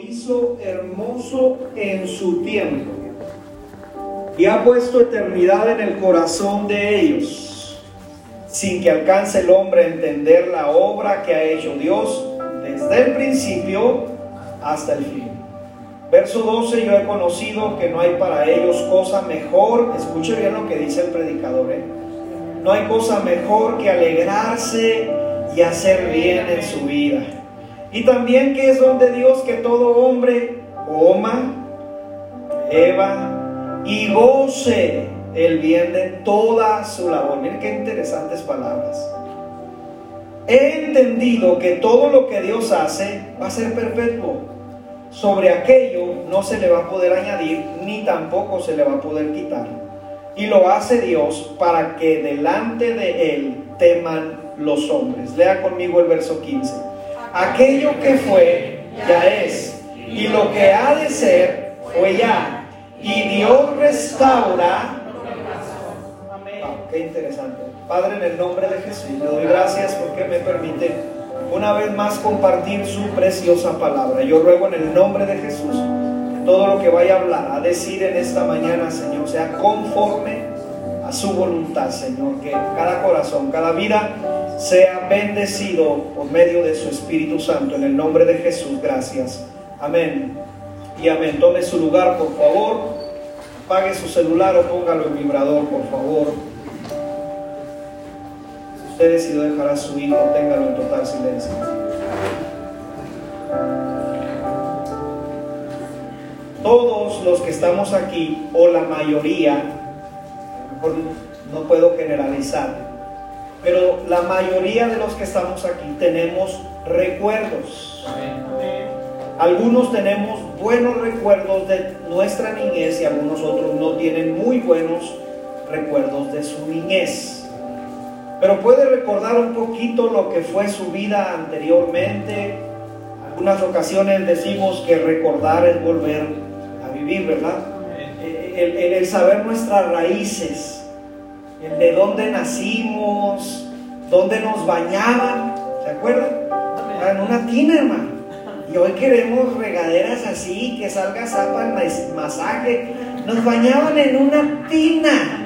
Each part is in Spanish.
hizo hermoso en su tiempo y ha puesto eternidad en el corazón de ellos, sin que alcance el hombre a entender la obra que ha hecho Dios desde el principio hasta el fin. Verso 12, yo he conocido que no hay para ellos cosa mejor, escuche bien lo que dice el predicador, ¿eh? no hay cosa mejor que alegrarse y hacer bien en su vida. Y también que es donde Dios que todo hombre coma, beba y goce el bien de toda su labor. Miren qué interesantes palabras. He entendido que todo lo que Dios hace va a ser perpetuo sobre aquello no se le va a poder añadir ni tampoco se le va a poder quitar. Y lo hace Dios para que delante de Él teman los hombres. Lea conmigo el verso 15. Aquello que fue, ya es. Y lo que ha de ser, fue ya. Y Dios restaura. qué interesante. Padre, en el nombre de Jesús, le doy gracias porque me permite una vez más compartir su preciosa palabra. Yo ruego en el nombre de Jesús que todo lo que vaya a hablar, a decir en esta mañana, Señor, sea conforme a su voluntad, Señor, que cada corazón, cada vida sea bendecido por medio de su Espíritu Santo. En el nombre de Jesús, gracias. Amén. Y amén. Tome su lugar, por favor. Apague su celular o póngalo en vibrador, por favor usted decidió dejar a su hijo, téngalo en total silencio. Todos los que estamos aquí, o la mayoría, no puedo generalizar, pero la mayoría de los que estamos aquí tenemos recuerdos. Algunos tenemos buenos recuerdos de nuestra niñez y algunos otros no tienen muy buenos recuerdos de su niñez pero puede recordar un poquito lo que fue su vida anteriormente. Algunas ocasiones decimos que recordar es volver a vivir, ¿verdad? El, el, saber nuestras raíces, el de dónde nacimos, dónde nos bañaban, ¿se acuerdan? En una tina, hermano. Y hoy queremos regaderas así, que salga zapa masaje. Nos bañaban en una tina.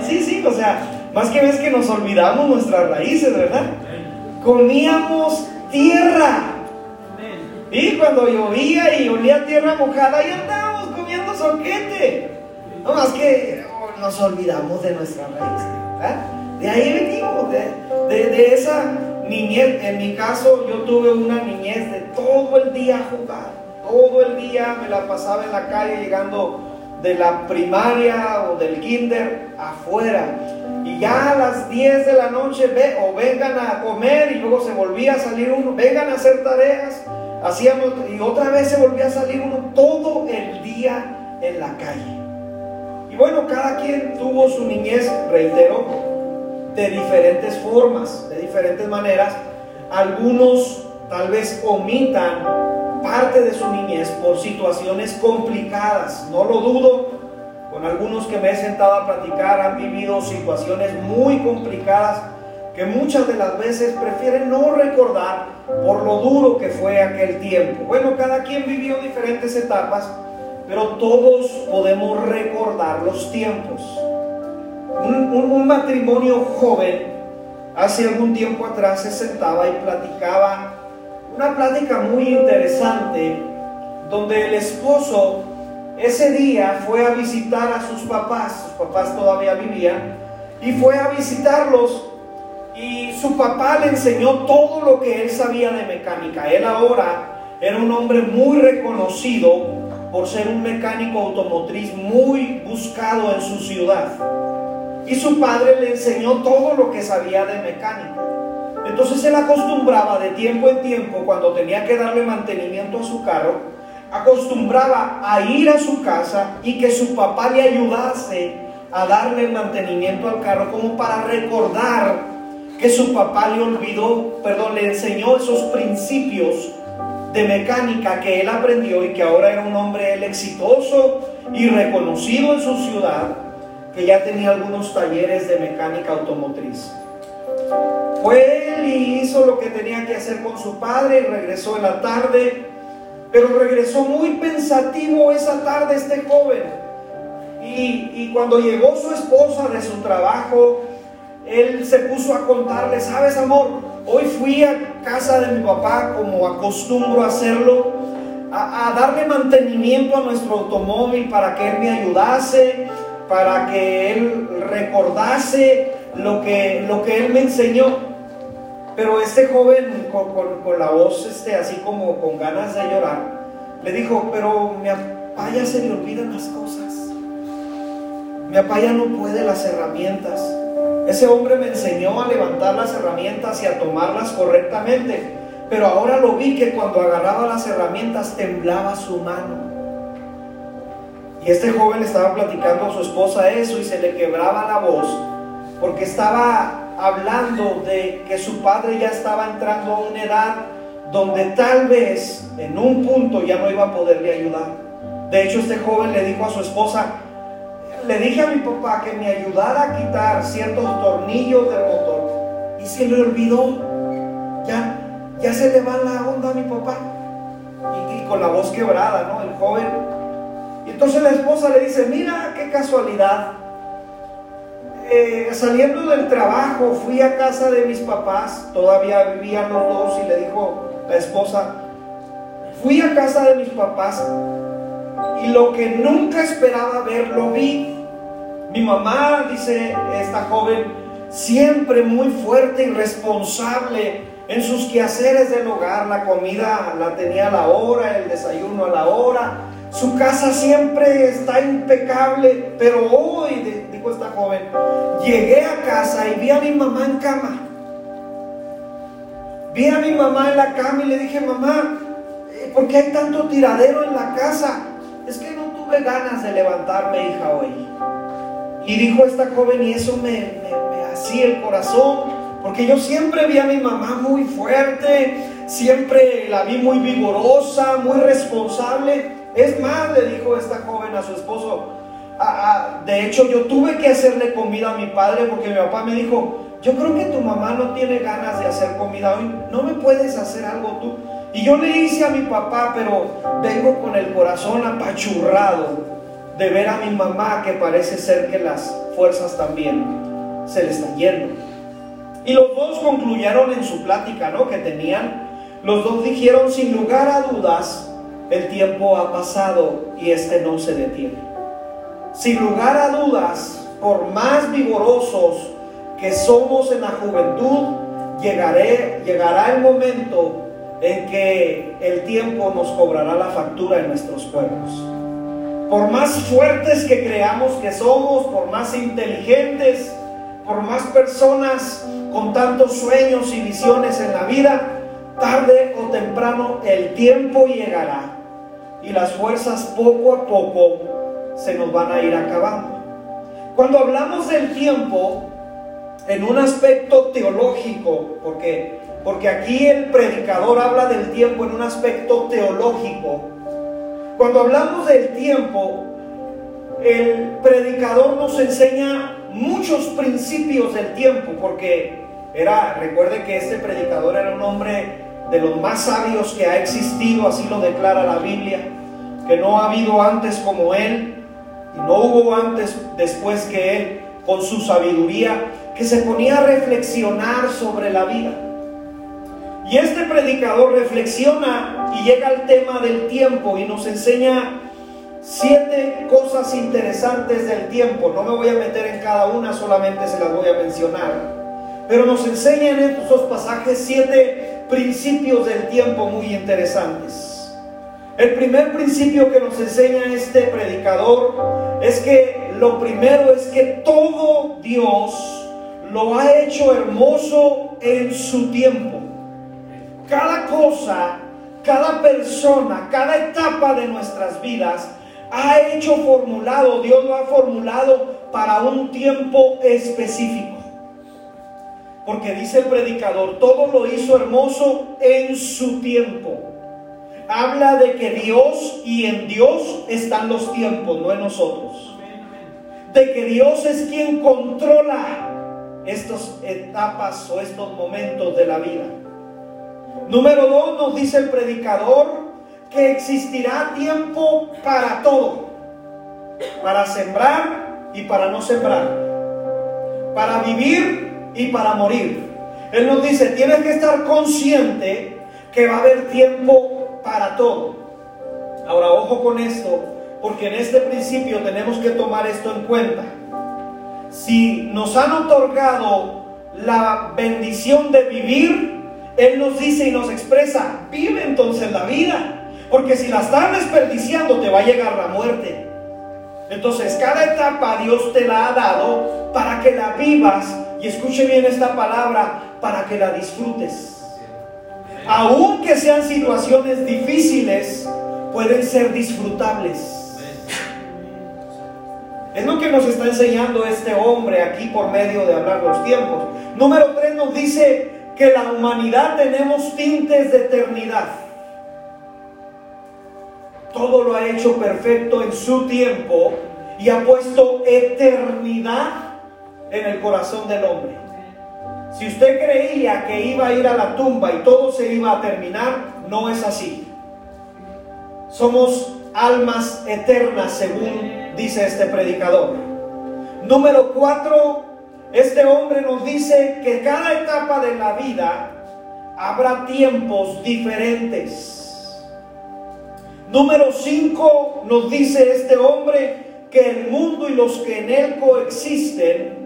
Sí, sí, o sea, más que ves que nos olvidamos nuestras raíces, ¿verdad? Comíamos tierra. Y cuando llovía y olía tierra mojada, ahí andábamos comiendo soquete. No más que nos olvidamos de nuestra raíz. De ahí venimos, de, de, esa niñez. En mi caso, yo tuve una niñez de todo el día jugar. Todo el día me la pasaba en la calle llegando de la primaria o del kinder afuera y ya a las 10 de la noche ve, o vengan a comer y luego se volvía a salir uno, vengan a hacer tareas, hacíamos y otra vez se volvía a salir uno todo el día en la calle. Bueno, cada quien tuvo su niñez, reitero, de diferentes formas, de diferentes maneras. Algunos tal vez omitan parte de su niñez por situaciones complicadas, no lo dudo, con algunos que me he sentado a platicar han vivido situaciones muy complicadas que muchas de las veces prefieren no recordar por lo duro que fue aquel tiempo. Bueno, cada quien vivió diferentes etapas, pero todos podemos recordar los tiempos. Un, matrimonio joven hace algún tiempo atrás se sentaba y platicaba una plática muy interesante donde el esposo ese día fue a visitar a sus papás, sus papás todavía vivían, y fue a visitarlos y su papá le enseñó todo lo que él sabía de mecánica. Él ahora era un hombre muy reconocido por ser un mecánico automotriz muy buscado en su ciudad. Y su padre le enseñó todo lo que sabía de mecánica. Entonces él acostumbraba de tiempo en tiempo, cuando tenía que darle mantenimiento a su carro, acostumbraba a ir a su casa y que su papá le ayudase a darle mantenimiento al carro como para recordar que su papá le olvidó, perdón, le enseñó esos principios de mecánica que él aprendió y que ahora era un hombre exitoso y reconocido en su ciudad, que ya tenía algunos talleres de mecánica automotriz. Fue él y hizo lo que tenía que hacer con su padre y regresó en la tarde Pero regresó muy pensativo esa tarde este joven. Y, y cuando llegó su esposa de su trabajo, él se puso a contarle, sabes amor, hoy fui a casa de mi papá como acostumbro a hacerlo, a, darle mantenimiento a nuestro automóvil para que él me ayudase, para que él recordase lo que, lo que él me enseñó. Pero este joven con, la voz este, así como con ganas de llorar, le dijo, pero mi papá ya se le olvidan las cosas. Mi papá ya no puede las herramientas. Ese hombre me enseñó a levantar las herramientas y a tomarlas correctamente. Pero ahora lo vi que cuando agarraba las herramientas temblaba su mano. Y este joven estaba platicando a su esposa eso y se le quebraba la voz porque estaba hablando de que su padre ya estaba entrando a una edad donde tal vez en un punto ya no iba a poderle ayudar. De hecho, este joven le dijo a su esposa, le dije a mi papá que me ayudara a quitar ciertos tornillos del motor y se le olvidó. Ya, ya se le va la onda a mi papá. Y, con la voz quebrada, ¿no? El joven. Y entonces la esposa le dice, mira qué casualidad. Eh, saliendo del trabajo fui a casa de mis papás, todavía vivían los dos y le dijo la esposa, fui a casa de mis papás y lo que nunca esperaba ver lo vi. Mi mamá, dice esta joven, siempre muy fuerte y responsable en sus quehaceres del hogar, la comida la tenía a la hora, el desayuno a la hora, su casa siempre está impecable, pero hoy, dijo esta joven, llegué a casa y vi a mi mamá en cama. Vi a mi mamá en la cama y le dije, mamá, ¿por qué hay tanto tiradero en la casa? Ganas de levantarme, hija, hoy. Y dijo esta joven, y eso me, hacía el corazón, porque yo siempre vi a mi mamá muy fuerte, siempre la vi muy vigorosa, muy responsable. Es más, le dijo esta joven a su esposo, de hecho yo tuve que hacerle comida a mi padre porque mi papá me dijo, yo creo que tu mamá no tiene ganas de hacer comida hoy, ¿no me puedes hacer algo tú? Y yo le hice a mi papá, pero vengo con el corazón apachurrado de ver a mi mamá que parece ser que las fuerzas también se le están yendo. Y los dos concluyeron en su plática, ¿no? Que tenían. Los dos dijeron sin lugar a dudas, el tiempo ha pasado y este no se detiene. Sin lugar a dudas, por más vigorosos que somos en la juventud, llegará el momento en que el tiempo nos cobrará la factura en nuestros cuerpos por más fuertes que creamos que somos, por más inteligentes, por más personas con tantos sueños y visiones en la vida, tarde o temprano el tiempo llegará y las fuerzas poco a poco se nos van a ir acabando. Cuando hablamos del tiempo, en un aspecto teológico, porque, porque aquí el predicador habla del tiempo en un aspecto teológico, cuando hablamos del tiempo, el predicador nos enseña muchos principios del tiempo, porque era, recuerde que este predicador era un hombre de los más sabios que ha existido, así lo declara la Biblia, que no ha habido antes como él, y no hubo antes después que él, con su sabiduría, que se ponía a reflexionar sobre la vida. Y este predicador reflexiona y llega al tema del tiempo y nos enseña siete cosas interesantes del tiempo. No me voy a meter en cada una, solamente se las voy a mencionar. Pero nos enseña en estos pasajes siete principios del tiempo muy interesantes. El primer principio que nos enseña este predicador es que lo primero es que todo Dios lo ha hecho hermoso en su tiempo cada cosa, cada persona, cada etapa de nuestras vidas ha hecho formulado, Dios lo ha formulado para un tiempo específico. Porque dice el predicador, todo lo hizo hermoso en su tiempo. Habla de que Dios y en Dios están los tiempos, no en nosotros. De que Dios es quien controla estas etapas o estos momentos de la vida. Número dos, nos dice el predicador que existirá tiempo para todo, para sembrar y para no sembrar, para vivir y para morir. Él nos dice, tienes que estar consciente que va a haber tiempo para todo. Ahora, ojo con esto, porque en este principio tenemos que tomar esto en cuenta. Si nos han otorgado la bendición de vivir, Él nos dice y nos expresa, vive entonces la vida. Porque si la estás desperdiciando, te va a llegar la muerte. Entonces, cada etapa Dios te la ha dado para que la vivas. Y escuche bien esta palabra, para que la disfrutes. Aunque sean situaciones difíciles, pueden ser disfrutables. Es lo que nos está enseñando este hombre aquí por medio de hablar los tiempos. Número 3 nos dice que la humanidad tenemos tintes de eternidad. Todo lo ha hecho perfecto en su tiempo y ha puesto eternidad en el corazón del hombre. Si usted creía que iba a ir a la tumba y todo se iba a terminar, no es así. Somos almas eternas, según dice este predicador. Número cuatro, este hombre nos dice que cada etapa de la vida habrá tiempos diferentes. Número cinco, nos dice este hombre que el mundo y los que en él coexisten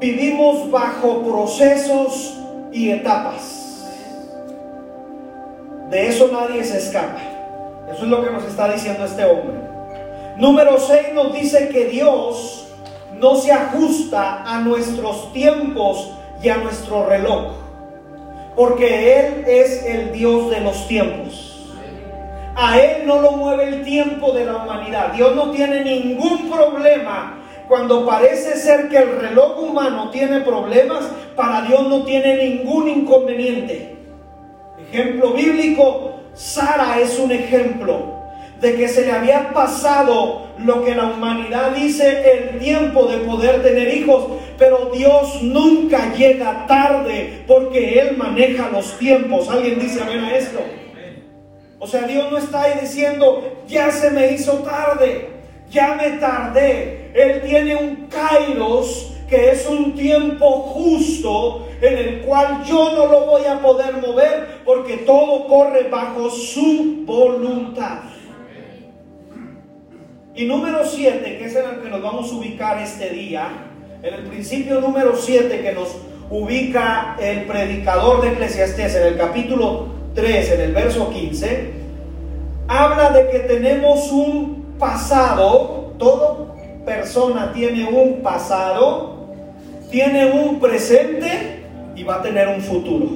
vivimos bajo procesos y etapas. De eso nadie se escapa. Eso es lo que nos está diciendo este hombre. Número 6 nos dice que Dios no se ajusta a nuestros tiempos y a nuestro reloj, porque Él es el Dios de los tiempos. A Él no lo mueve el tiempo de la humanidad. Dios no tiene ningún problema cuando parece ser que el reloj humano tiene problemas, para Dios no tiene ningún inconveniente. Ejemplo bíblico, Sara es un ejemplo de que se le había pasado lo que la humanidad dice el tiempo de poder tener hijos, pero Dios nunca llega tarde porque Él maneja los tiempos. ¿Alguien dice amén a esto? O sea, Dios no está ahí diciendo, ya se me hizo tarde, ya me tardé. Él tiene un kairos que es un tiempo justo en el cual yo no lo voy a poder mover porque todo corre bajo su voluntad. Y número 7, que es en el que nos vamos a ubicar este día, en el principio número 7 que nos ubica el predicador de Eclesiastés en el capítulo 3, en el verso 15, habla de que tenemos un pasado, todo persona tiene un pasado, tiene un presente y va a tener un futuro.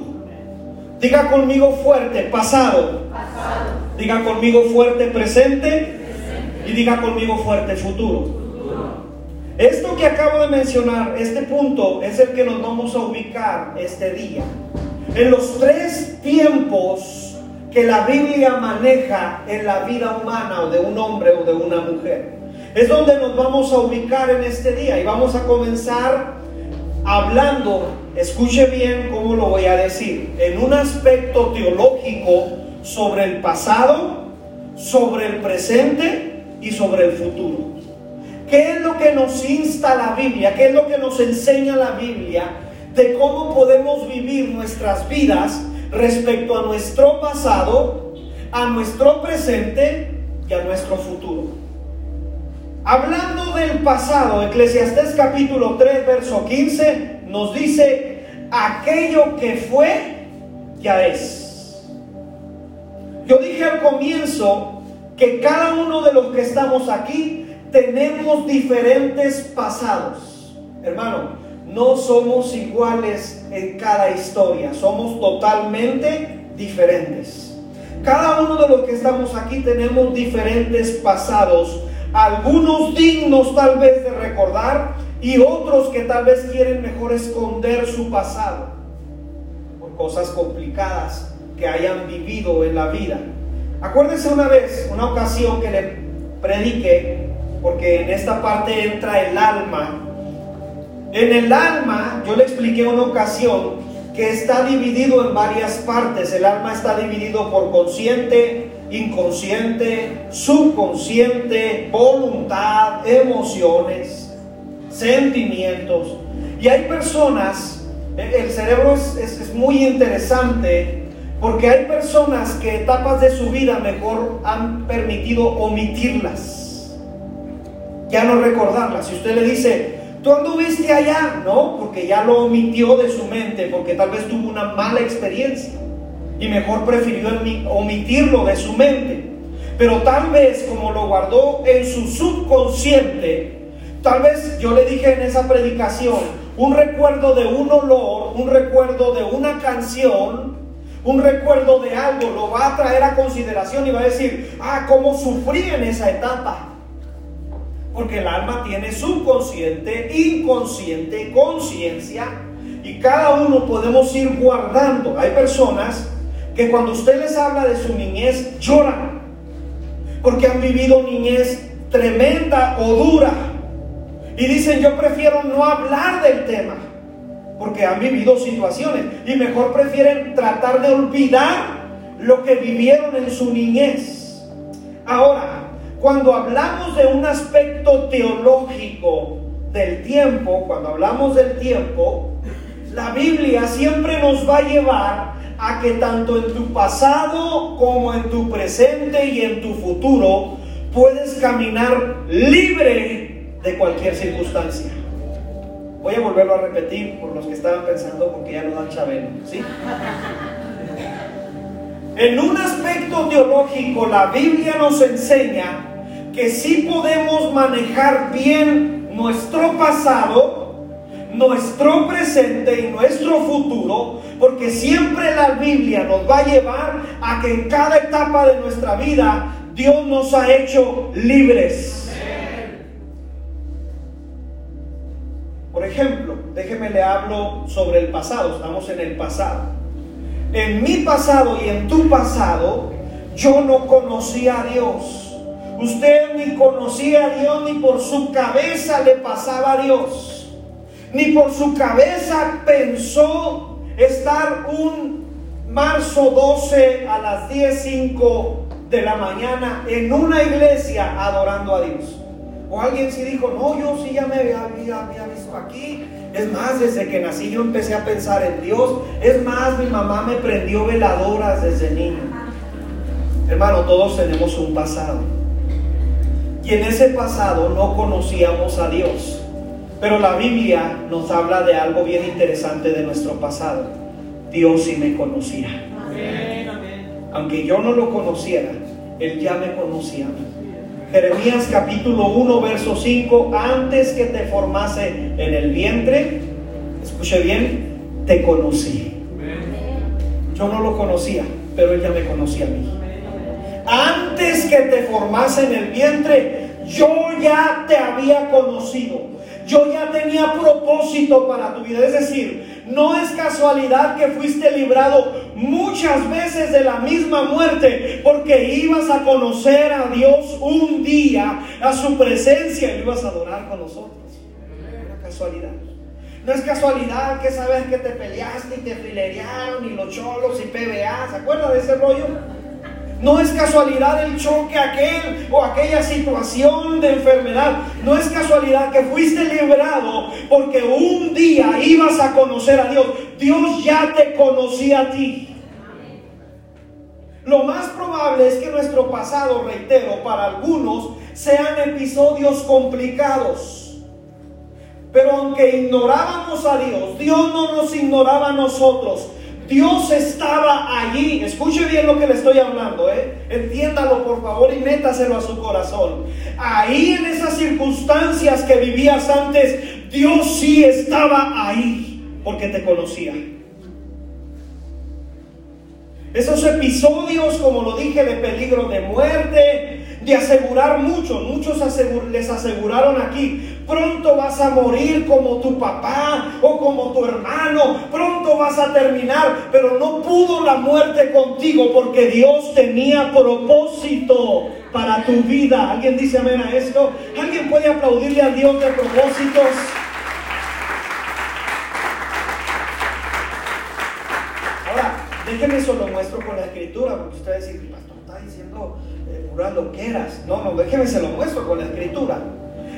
Diga conmigo fuerte, pasado. Diga conmigo fuerte, presente. Y diga conmigo fuerte, futuro. Esto que acabo de mencionar, este punto, es el que nos vamos a ubicar este día. En los tres tiempos que la Biblia maneja en la vida humana o de un hombre o de una mujer. Es donde nos vamos a ubicar en este día y vamos a comenzar hablando, escuche bien cómo lo voy a decir, en un aspecto teológico sobre el pasado, sobre el presente y sobre el futuro. ¿Qué es lo que nos insta la Biblia? ¿Qué es lo que nos enseña la Biblia de cómo podemos vivir nuestras vidas respecto a nuestro pasado, a nuestro presente y a nuestro futuro? Hablando del pasado, Eclesiastés capítulo 3, verso 15, nos dice, aquello que fue, ya es. Yo dije al comienzo que cada uno de los que estamos aquí tenemos diferentes pasados. Hermano, no somos iguales en cada historia, somos totalmente diferentes. Cada uno de los que estamos aquí tenemos diferentes pasados algunos dignos tal vez de recordar y otros que tal vez quieren mejor esconder su pasado por cosas complicadas que hayan vivido en la vida. Acuérdense una vez, una ocasión que le prediqué, porque en esta parte entra el alma. En el alma, yo le expliqué una ocasión que está dividido en varias partes. El alma está dividido por consciente, inconsciente, subconsciente, voluntad, emociones, sentimientos. Y hay personas, el cerebro es, muy interesante porque hay personas que etapas de su vida mejor han permitido omitirlas, ya no recordarlas. Si usted le dice, tú anduviste allá, no, porque ya lo omitió de su mente, porque tal vez tuvo una mala experiencia y mejor prefirió omitirlo de su mente. Pero tal vez como lo guardó en su subconsciente, tal vez yo le dije en esa predicación, un recuerdo de un olor, un recuerdo de una canción, un recuerdo de algo, lo va a traer a consideración y va a decir, ah, cómo sufrí en esa etapa. Porque el alma tiene subconsciente, inconsciente, conciencia, y cada uno podemos ir guardando. Hay personas que cuando usted les habla de su niñez lloran, porque han vivido niñez tremenda o dura. Y dicen, yo prefiero no hablar del tema, porque han vivido situaciones. Y mejor prefieren tratar de olvidar lo que vivieron en su niñez. Ahora, cuando hablamos de un aspecto teológico del tiempo, cuando hablamos del tiempo, la Biblia siempre nos va a llevar a que tanto en tu pasado como en tu presente y en tu futuro puedes caminar libre de cualquier circunstancia. Voy a volverlo a repetir por los que estaban pensando porque ya no dan chabelo, ¿sí? En un aspecto teológico, la Biblia nos enseña que sí podemos manejar bien nuestro pasado nuestro presente y nuestro futuro, porque siempre la Biblia nos va a llevar a que en cada etapa de nuestra vida Dios nos ha hecho libres. Ejemplo, déjeme le hablo sobre el pasado, estamos en el pasado. En mi pasado y en tu pasado, yo no conocía a Dios. Usted ni conocía a Dios ni por su cabeza le pasaba a Dios ni por su cabeza pensó estar un marzo 12 a las 10.05 de la mañana en una iglesia adorando a Dios. O alguien sí dijo, no, yo sí ya me había, había, visto aquí. Es más, desde que nací yo empecé a pensar en Dios. Es más, mi mamá me prendió veladoras desde niño. Hermano, todos tenemos un pasado. Y en ese pasado no conocíamos a Dios. Pero la Biblia nos habla de algo bien interesante de nuestro pasado. Dios sí me conocía. Aunque yo no lo conociera, Él ya me conocía. Jeremías capítulo 1, verso 5, antes que te formase en el vientre, escuche bien, te conocí. Yo no lo conocía, pero Él ya me conocía a mí. Antes que te formase en el vientre, yo ya te había conocido yo ya tenía propósito para tu vida. Es decir, no es casualidad que fuiste librado muchas veces de la misma muerte porque ibas a conocer a Dios un día, a su presencia y ibas a adorar con nosotros. No es casualidad. No es casualidad que sabes que te peleaste y te filerearon y los cholos y PBA. ¿Se acuerda de ese rollo? No es casualidad el choque aquel o aquella situación de enfermedad. No es casualidad que fuiste librado porque un día ibas a conocer a Dios. Dios ya te conocía a ti. Lo más probable es que nuestro pasado, reitero, para algunos sean episodios complicados. Pero aunque ignorábamos a Dios, Dios no nos ignoraba a nosotros. Dios estaba allí. Escuche bien lo que le estoy hablando, ¿eh? Entiéndalo por favor y métaselo a su corazón. Ahí en esas circunstancias que vivías antes, Dios sí estaba ahí porque te conocía. Esos episodios, como lo dije, de peligro de muerte, de asegurar muchos, muchos les aseguraron aquí, pronto vas a morir como tu papá o como tu hermano, pronto vas a terminar, pero no pudo la muerte contigo porque Dios tenía propósito para tu vida. ¿Alguien dice amén a esto? ¿Alguien puede aplaudirle a Dios de propósitos? Ahora, déjenme eso lo muestro con la escritura, porque ustedes dicen, pastor, está diciendo eh, puras loqueras. No, no, déjeme se lo muestro con la escritura.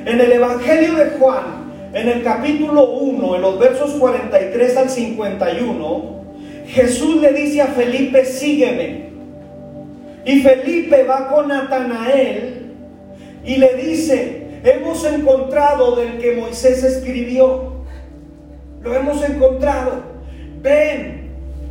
En el Evangelio de Juan, en el capítulo 1, en los versos 43 al 51, Jesús le dice a Felipe, sígueme. Y Felipe va con Natanael y le dice, hemos encontrado del que Moisés escribió. Lo hemos encontrado. Ven,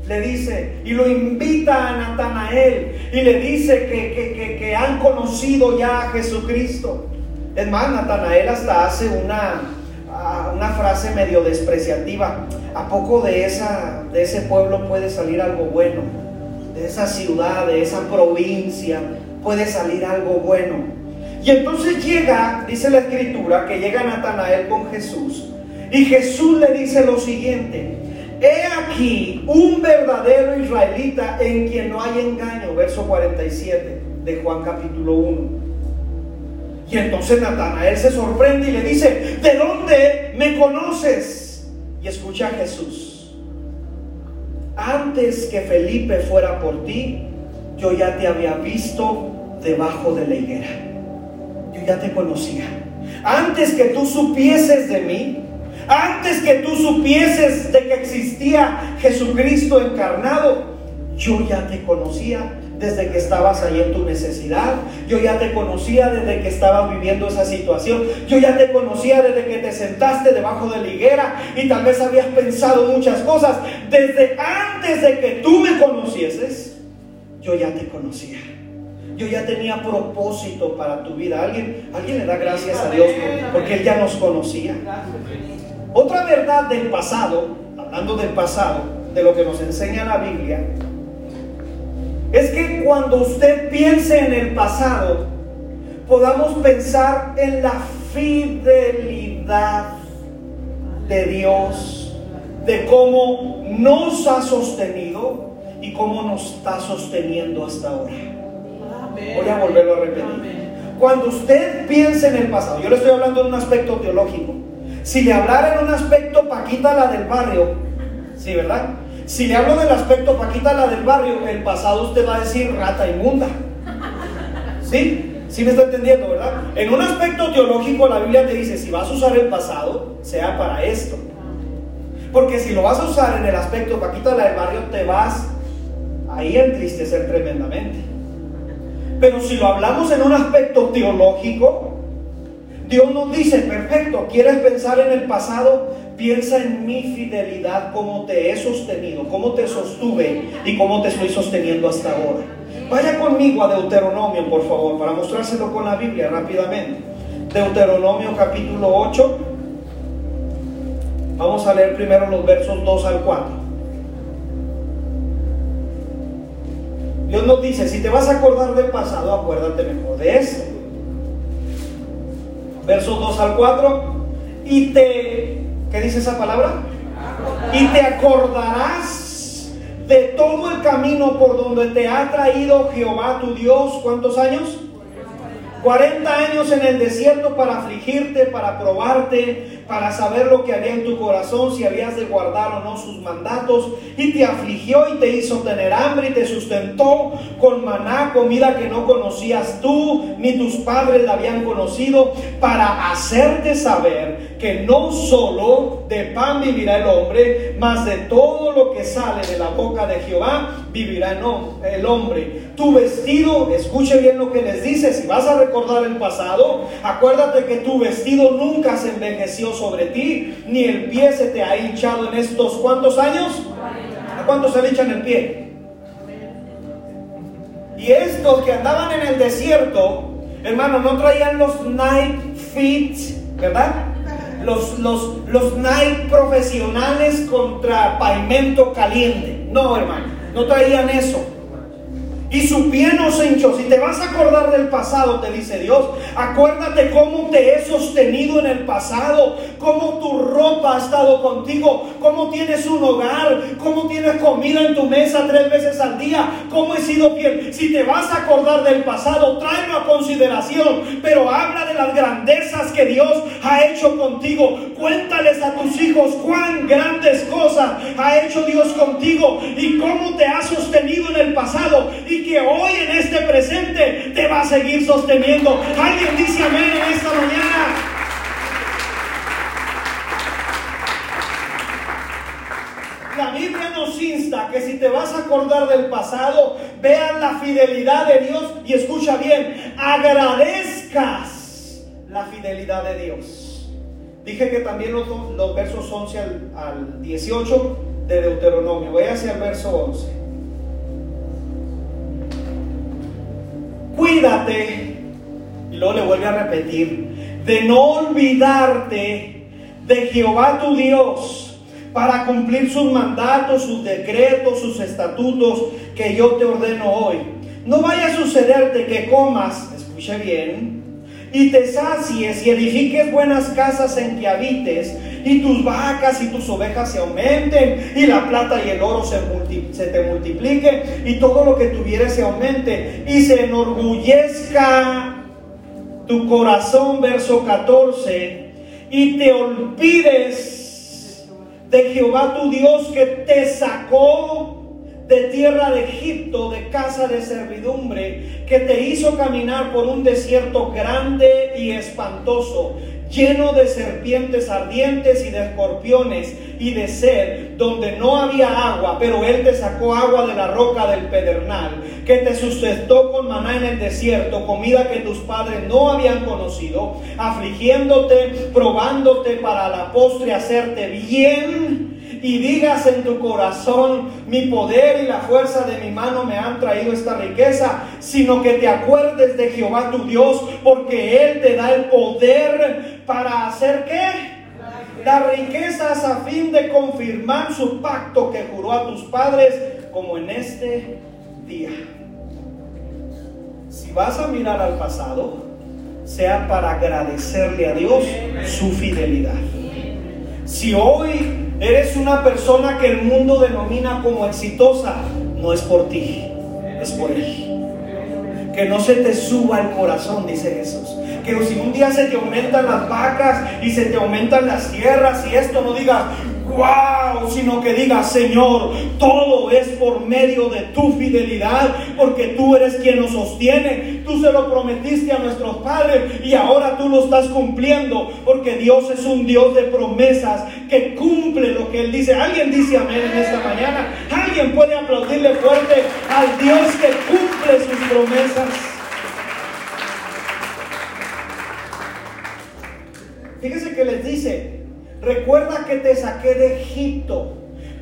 le dice, y lo invita a Natanael y le dice que, que, han conocido ya a Jesucristo. Es más, Natanael hasta hace una, ah, una frase medio despreciativa. ¿A poco de, esa, de ese pueblo puede salir algo bueno? De esa ciudad, de esa provincia, puede salir algo bueno. Y entonces llega, dice la escritura, que llega Natanael con Jesús. Y Jesús le dice lo siguiente, he aquí un verdadero israelita en quien no hay engaño, verso 47 de Juan capítulo 1. Y entonces Natanael se sorprende y le dice, ¿de dónde me conoces? Y escucha a Jesús. Antes que Felipe fuera por ti, yo ya te había visto debajo de la higuera. Yo ya te conocía. Antes que tú supieses de mí, antes que tú supieses de que existía Jesucristo encarnado, yo ya te conocía desde que estabas ahí en tu necesidad. Yo ya te conocía desde que estabas viviendo esa situación. Yo ya te conocía desde que te sentaste debajo de la higuera y tal vez habías pensado muchas cosas. Desde antes de que tú me conocieses, yo ya te conocía. Yo ya tenía propósito para tu vida. ¿Alguien, alguien le da gracias a Dios porque Él ya nos conocía? Otra verdad del pasado, hablando del pasado, de lo que nos enseña la Biblia, es que cuando usted piense en el pasado, podamos pensar en la fidelidad de Dios, de cómo nos ha sostenido y cómo nos está sosteniendo hasta ahora. Voy a volverlo a repetir. Cuando usted piense en el pasado, yo le estoy hablando en un aspecto teológico. Si le hablara en un aspecto Paquita la del barrio, sí, ¿verdad? Si le hablo del aspecto Paquita la del barrio, el pasado usted va a decir rata inmunda. ¿Sí? ¿Sí me está entendiendo, verdad? En un aspecto teológico la Biblia te dice, si vas a usar el pasado, sea para esto. Porque si lo vas a usar en el aspecto Paquita la del barrio, te vas ahí a entristecer tremendamente. Pero si lo hablamos en un aspecto teológico, Dios nos dice, perfecto, ¿quieres pensar en el pasado? Piensa en mi fidelidad, cómo te he sostenido, cómo te sostuve y cómo te estoy sosteniendo hasta ahora. Vaya conmigo a Deuteronomio, por favor, para mostrárselo con la Biblia rápidamente. Deuteronomio capítulo 8. Vamos a leer primero los versos 2 al 4. Dios nos dice, si te vas a acordar del pasado, acuérdate mejor de eso versos 2 al 4, y te, ¿qué dice esa palabra? Y te acordarás de todo el camino por donde te ha traído Jehová tu Dios, ¿cuántos años? 40 años en el desierto para afligirte, para probarte, para saber lo que había en tu corazón, si habías de guardar o no sus mandatos, y te afligió y te hizo tener hambre y te sustentó con maná, comida que no conocías tú, ni tus padres la habían conocido, para hacerte saber que no solo de pan vivirá el hombre, mas de todo lo que sale de la boca de Jehová vivirá el hombre. Tu vestido, escuche bien lo que les dice, si vas a recordar el pasado, acuérdate que tu vestido nunca se envejeció sobre ti, ni el pie se te ha hinchado en estos cuántos años? ¿A cuántos se le echan el pie? Y estos que andaban en el desierto, hermano, no traían los night feet, ¿verdad? Los, los, los night profesionales contra pavimento caliente. No, hermano, no traían eso y su pie no se hinchó. Si te vas a acordar del pasado, te dice Dios, acuérdate cómo te he sostenido en el pasado, cómo tu ropa ha estado contigo, cómo tienes un hogar, cómo tienes comida en tu mesa tres veces al día, cómo he sido fiel. Si te vas a acordar del pasado, tráelo a consideración, pero habla de las grandezas que Dios ha hecho contigo. Cuéntales a tus hijos cuán grandes cosas ha hecho Dios contigo y cómo te ha sostenido en el pasado y que hoy en este presente te va a seguir sosteniendo. Alguien dice amén en esta mañana. La Biblia nos insta que si te vas a acordar del pasado, vean la fidelidad de Dios y escucha bien, agradezcas la fidelidad de Dios. Dije que también los, los versos 11 al, 18 de Deuteronomio. Voy hacia el verso 11. Cuídate, y luego le vuelve a repetir, de no olvidarte de Jehová tu Dios para cumplir sus mandatos, sus decretos, sus estatutos que yo te ordeno hoy. No vaya a sucederte que comas, escuche bien, y te sacies y edifiques buenas casas en que habites, y tus vacas y tus ovejas se aumenten, y la plata y el oro se, se te multiplique, y todo lo que tuvieres se aumente, y se enorgullezca tu corazón, verso 14, y te olvides de Jehová tu Dios que te sacó de tierra de Egipto, de casa de servidumbre, que te hizo caminar por un desierto grande y espantoso, lleno de serpientes ardientes y de escorpiones y de sed, donde no había agua, pero Él te sacó agua de la roca del pedernal, que te sustentó con maná en el desierto, comida que tus padres no habían conocido, afligiéndote, probándote para la postre hacerte bien y digas en tu corazón, mi poder y la fuerza de mi mano me han traído esta riqueza, sino que te acuerdes de Jehová tu Dios, porque Él te da el poder para hacer qué? Las riquezas a fin de confirmar su pacto que juró a tus padres, como en este día. Si vas a mirar al pasado, sea para agradecerle a Dios su fidelidad. Si hoy Eres una persona que el mundo denomina como exitosa. No es por ti, es por Él. Que no se te suba el corazón, dice Jesús. Que si un día se te aumentan las vacas y se te aumentan las tierras y esto no digas, wow, sino que diga, Señor, todo es por medio de tu fidelidad, porque tú eres quien nos sostiene. Tú se lo prometiste a nuestros padres y ahora tú lo estás cumpliendo, porque Dios es un Dios de promesas que cumple lo que Él dice. Alguien dice amén en esta mañana. Alguien puede aplaudirle fuerte al Dios que cumple sus promesas. Fíjese que les dice, Recuerda que te saqué de Egipto.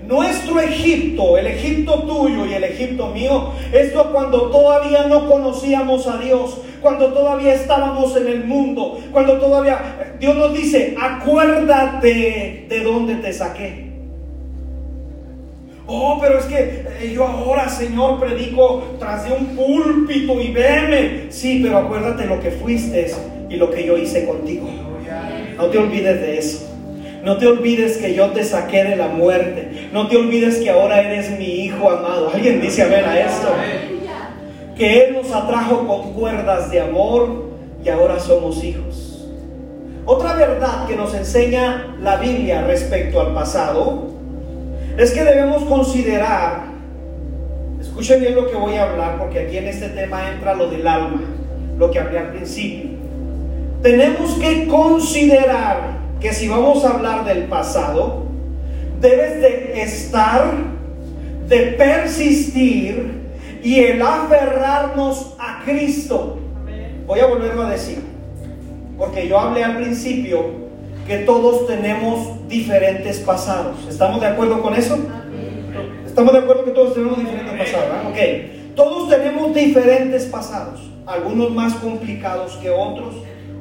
Nuestro Egipto, el Egipto tuyo y el Egipto mío, esto cuando todavía no conocíamos a Dios, cuando todavía estábamos en el mundo, cuando todavía Dios nos dice, acuérdate de dónde te saqué. Oh, pero es que eh, yo ahora, Señor, predico tras de un púlpito y veme. Sí, pero acuérdate lo que fuiste y lo que yo hice contigo. No te olvides de eso. No te olvides que yo te saqué de la muerte. No te olvides que ahora eres mi hijo amado. Alguien dice amén a esto. Que Él nos atrajo con cuerdas de amor y ahora somos hijos. Otra verdad que nos enseña la Biblia respecto al pasado es que debemos considerar, escuchen bien lo que voy a hablar porque aquí en este tema entra lo del alma, lo que hablé al principio. Tenemos que considerar que si vamos a hablar del pasado, debes de estar, de persistir y el aferrarnos a Cristo. Voy a volverlo a decir, porque yo hablé al principio que todos tenemos diferentes pasados. ¿Estamos de acuerdo con eso? ¿Estamos de acuerdo que todos tenemos diferentes pasados? Ok, todos tenemos diferentes pasados, algunos más complicados que otros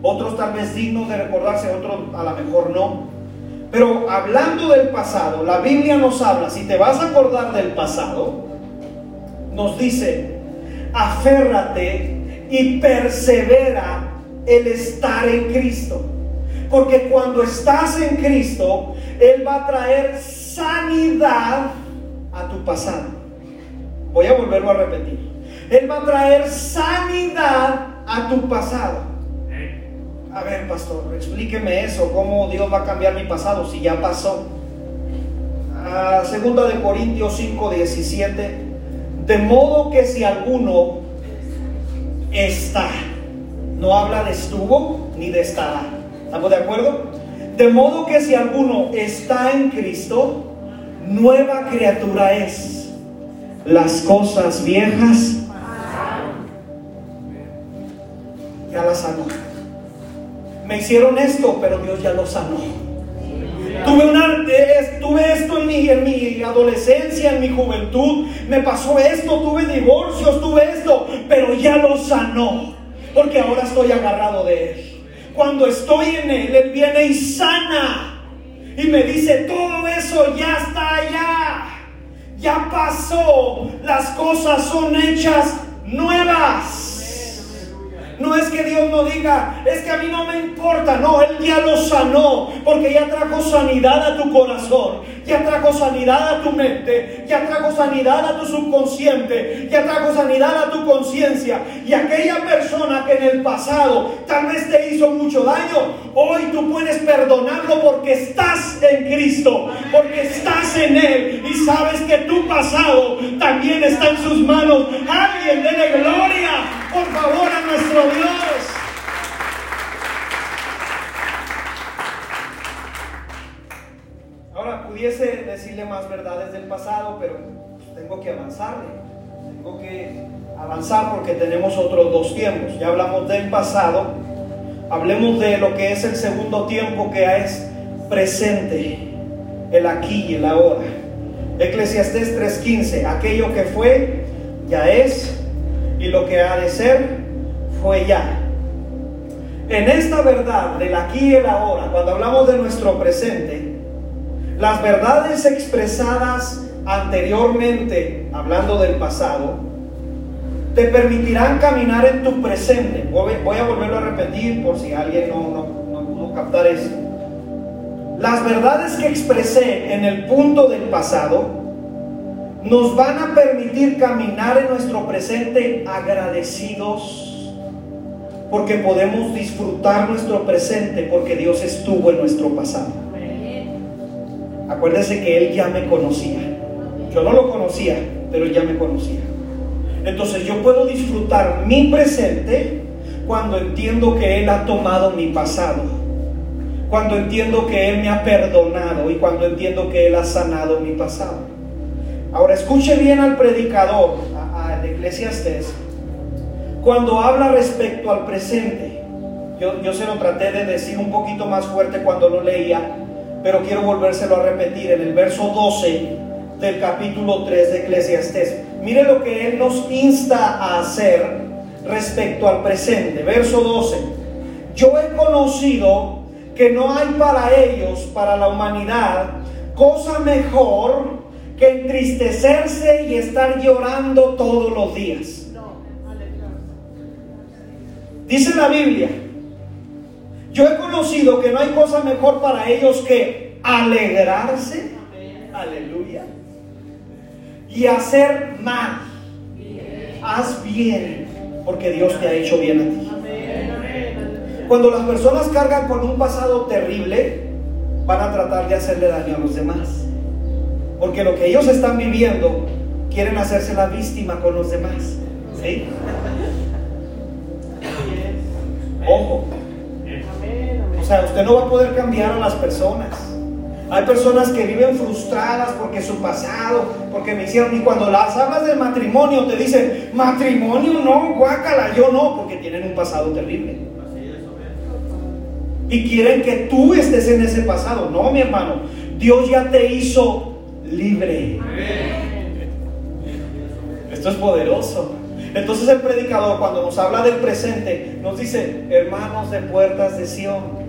otros tal vez dignos de recordarse, otros a lo mejor no. Pero hablando del pasado, la Biblia nos habla, si te vas a acordar del pasado, nos dice, aférrate y persevera el estar en Cristo. Porque cuando estás en Cristo, Él va a traer sanidad a tu pasado. Voy a volverlo a repetir. Él va a traer sanidad a tu pasado. A ver, pastor, explíqueme eso, cómo Dios va a cambiar mi pasado si ya pasó. Ah, segunda de Corintios 5, 17. De modo que si alguno está, no habla de estuvo ni de estará. ¿Estamos de acuerdo? De modo que si alguno está en Cristo, nueva criatura es. Las cosas viejas ya las sanó. Me hicieron esto, pero Dios ya lo sanó. Tuve, una, tuve esto en mi, en mi adolescencia, en mi juventud. Me pasó esto, tuve divorcios, tuve esto, pero ya lo sanó. Porque ahora estoy agarrado de Él. Cuando estoy en Él, Él viene y sana. Y me dice, todo eso ya está allá. Ya pasó. Las cosas son hechas nuevas. No es que Dios no diga, es que a mí no me importa. No, Él ya lo sanó, porque ya trajo sanidad a tu corazón, ya trajo sanidad a tu mente, ya trajo sanidad a tu subconsciente, ya trajo sanidad a tu conciencia. Y aquella persona que en el pasado tal vez te hizo mucho daño, hoy tú puedes perdonarlo porque estás en Cristo, porque estás en Él y sabes que tu pasado también está en sus manos. Alguien dele gloria por favor a nuestro Dios. Ahora pudiese decirle más verdades del pasado, pero tengo que avanzarle. Tengo que avanzar porque tenemos otros dos tiempos. Ya hablamos del pasado. Hablemos de lo que es el segundo tiempo que es presente, el aquí y el ahora. Eclesiastés 3:15, aquello que fue, ya es, y lo que ha de ser fue ya. En esta verdad del aquí y el ahora, cuando hablamos de nuestro presente, las verdades expresadas anteriormente, hablando del pasado, te permitirán caminar en tu presente. Voy a volverlo a repetir por si alguien no, no, no pudo captar eso. Las verdades que expresé en el punto del pasado nos van a permitir caminar en nuestro presente agradecidos, porque podemos disfrutar nuestro presente, porque Dios estuvo en nuestro pasado. Acuérdense que Él ya me conocía. Yo no lo conocía, pero ya me conocía. Entonces yo puedo disfrutar mi presente cuando entiendo que Él ha tomado mi pasado, cuando entiendo que Él me ha perdonado y cuando entiendo que Él ha sanado mi pasado. Ahora escuche bien al predicador, a, a Eclesiastes, cuando habla respecto al presente. Yo, yo se lo traté de decir un poquito más fuerte cuando lo leía, pero quiero volvérselo a repetir en el verso 12 del capítulo 3 de Eclesiastes. Mire lo que él nos insta a hacer respecto al presente. Verso 12. Yo he conocido que no hay para ellos, para la humanidad, cosa mejor que entristecerse y estar llorando todos los días. Dice la Biblia, yo he conocido que no hay cosa mejor para ellos que alegrarse, aleluya, y hacer mal. Haz bien, porque Dios te ha hecho bien a ti. Cuando las personas cargan con un pasado terrible, van a tratar de hacerle daño a los demás. Porque lo que ellos están viviendo, quieren hacerse la víctima con los demás. ¿Sí? Ojo. O sea, usted no va a poder cambiar a las personas. Hay personas que viven frustradas porque su pasado, porque me hicieron. Y cuando las hablas del matrimonio, te dicen, matrimonio no, guácala, yo no, porque tienen un pasado terrible. Y quieren que tú estés en ese pasado. No, mi hermano. Dios ya te hizo libre. Esto es poderoso. Entonces el predicador cuando nos habla del presente nos dice, hermanos de puertas de Sion,